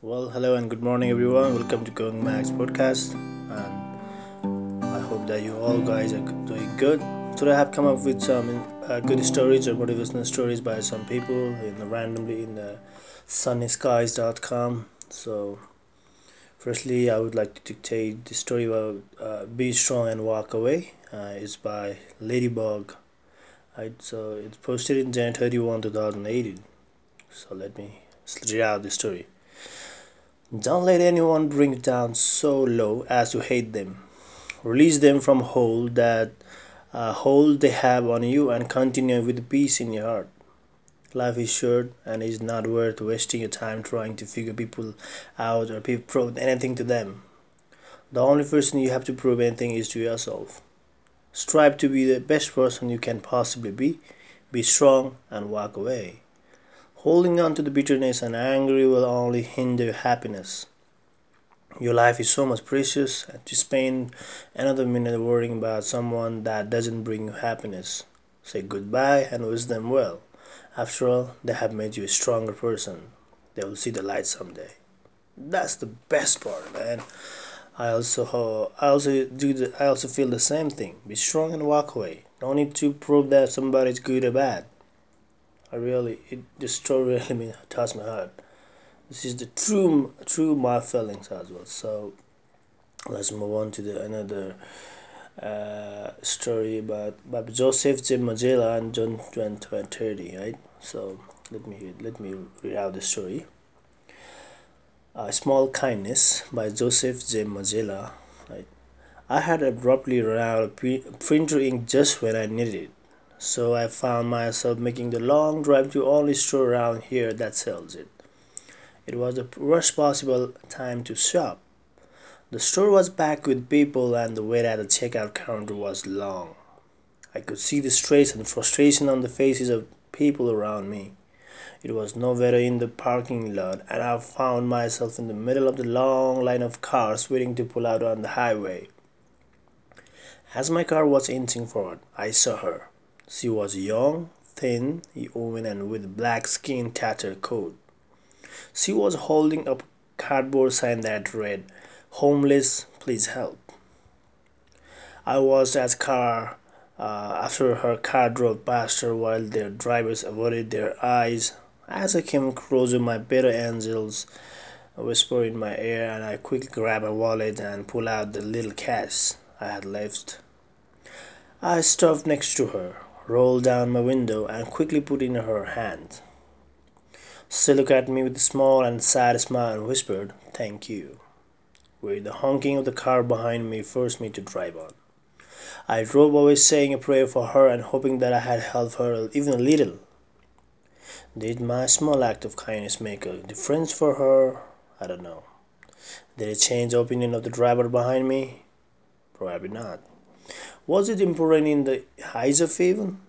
Well, hello and good morning, everyone. Welcome to Going Max podcast, and I hope that you all guys are doing good. Today, I have come up with some uh, good stories or motivational stories by some people in the randomly in the sunnyskyz.com. So, firstly, I would like to dictate the story about uh, "Be Strong and Walk Away." Uh, it's by Ladybug. So it's posted in January 31, 2018. So let me read out the story. Don't let anyone bring you down so low as to hate them. Release them from hold that uh, hold they have on you and continue with peace in your heart. Life is short and it's not worth wasting your time trying to figure people out or prove anything to them. The only person you have to prove anything is to yourself. Strive to be the best person you can possibly be. Be strong and walk away. Holding on to the bitterness and anger will only hinder happiness. Your life is so much precious, to spend another minute worrying about someone that doesn't bring you happiness. Say goodbye and wish them well. After all, they have made you a stronger person. They will see the light someday. That's the best part, man. I also I also do the, I also feel the same thing. Be strong and walk away. Don't need to prove that somebody's good or bad. I really it the story really touched my heart. This is the true true my feelings as well. So let's move on to the another uh, story about, about Joseph J. Mazzella and John 2030, right? So let me let me read out the story. A Small Kindness by Joseph J. Mazzella. Right? I had abruptly run out of printer ink just when I needed it so I found myself making the long drive to only store around here that sells it. It was the worst possible time to shop. The store was packed with people and the wait at the checkout counter was long. I could see the stress and frustration on the faces of people around me. It was nowhere in the parking lot, and I found myself in the middle of the long line of cars waiting to pull out on the highway. As my car was inching forward, I saw her. She was young, thin, woman and with black skin tattered coat. She was holding a cardboard sign that read, Homeless, please help. I was at car uh, after her car drove past her while their drivers avoided their eyes. As I came closer, my better angels whispered in my ear, and I quickly grabbed my wallet and pulled out the little cash I had left. I stopped next to her rolled down my window and quickly put in her hand. She looked at me with a small and sad smile and whispered, Thank you. With the honking of the car behind me forced me to drive on. I drove away saying a prayer for her and hoping that I had helped her even a little. Did my small act of kindness make a difference for her? I don't know. Did it change the opinion of the driver behind me? Probably not. Was it important in the eyes of even?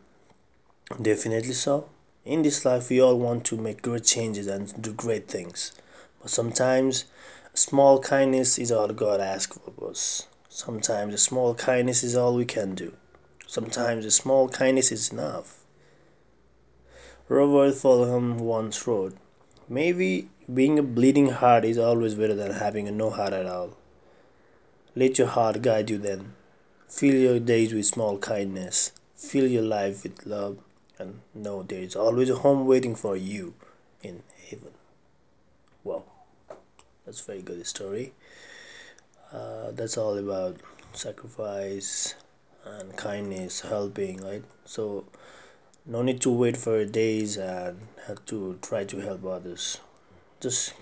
Definitely so. In this life, we all want to make great changes and do great things. But sometimes, small kindness is all God asks of us. Sometimes, a small kindness is all we can do. Sometimes, a small kindness is enough. Robert Fulghum once wrote, Maybe being a bleeding heart is always better than having a no heart at all. Let your heart guide you then. Fill your days with small kindness. Fill your life with love. And know there is always a home waiting for you in heaven. Wow, that's a very good story. Uh, that's all about sacrifice and kindness, helping, right? So, no need to wait for days and have to try to help others. Just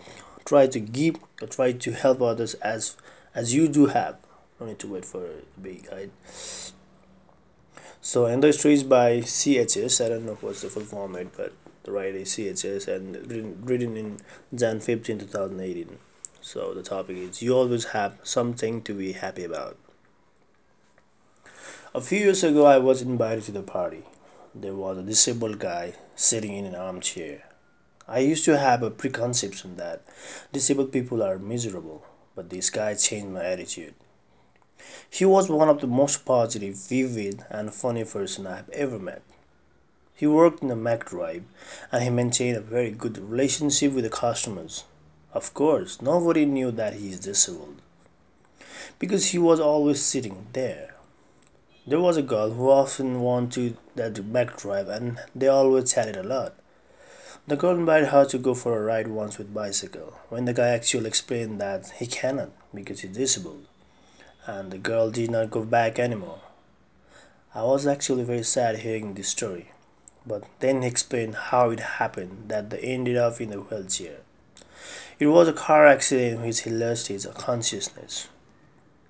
try to give or try to help others as as you do have no need to wait for to be guide. So industry is by chs i don't know what's the full format but the right is chs and written, written in jan 15 2018 so the topic is you always have something to be happy about. A few years ago i was invited to the party. There was a disabled guy sitting in an armchair. I used to have a preconception that disabled people are miserable but this guy changed my attitude he was one of the most positive, vivid, and funny person I have ever met. He worked in a McDrive and he maintained a very good relationship with the customers. Of course, nobody knew that he is disabled because he was always sitting there. There was a girl who often wanted to that backdrive and they always chatted a lot. The girl invited her to go for a ride once with bicycle when the guy actually explained that he cannot because he's disabled and the girl did not go back anymore. I was actually very sad hearing this story, but then he explained how it happened that they ended up in a wheelchair. It was a car accident in which he lost his consciousness.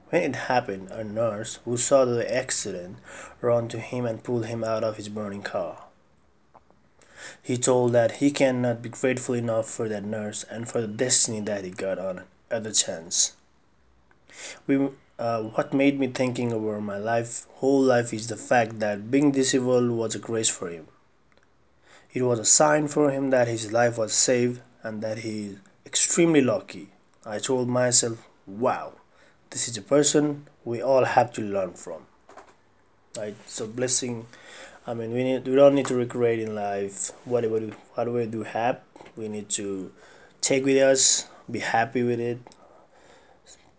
When it happened, a nurse who saw the accident ran to him and pulled him out of his burning car. He told that he cannot be grateful enough for that nurse and for the destiny that he got on other chance. We, uh, what made me thinking over my life, whole life, is the fact that being disabled was a grace for him. It was a sign for him that his life was saved and that he is extremely lucky. I told myself, wow, this is a person we all have to learn from. Right? So blessing I mean, we need we don't need to recreate in life whatever we, whatever we do have. We need to take with us, be happy with it.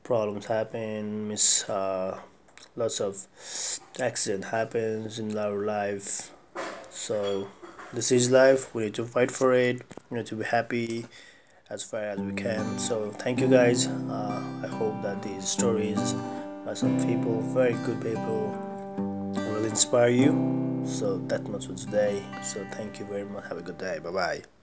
Problems happen, miss uh, lots of accident happens in our life. So this is life. We need to fight for it. We need to be happy as far as we can. So thank you guys. Uh, I hope that these stories by some people, very good people, will inspire you so that much for today so thank you very much have a good day bye bye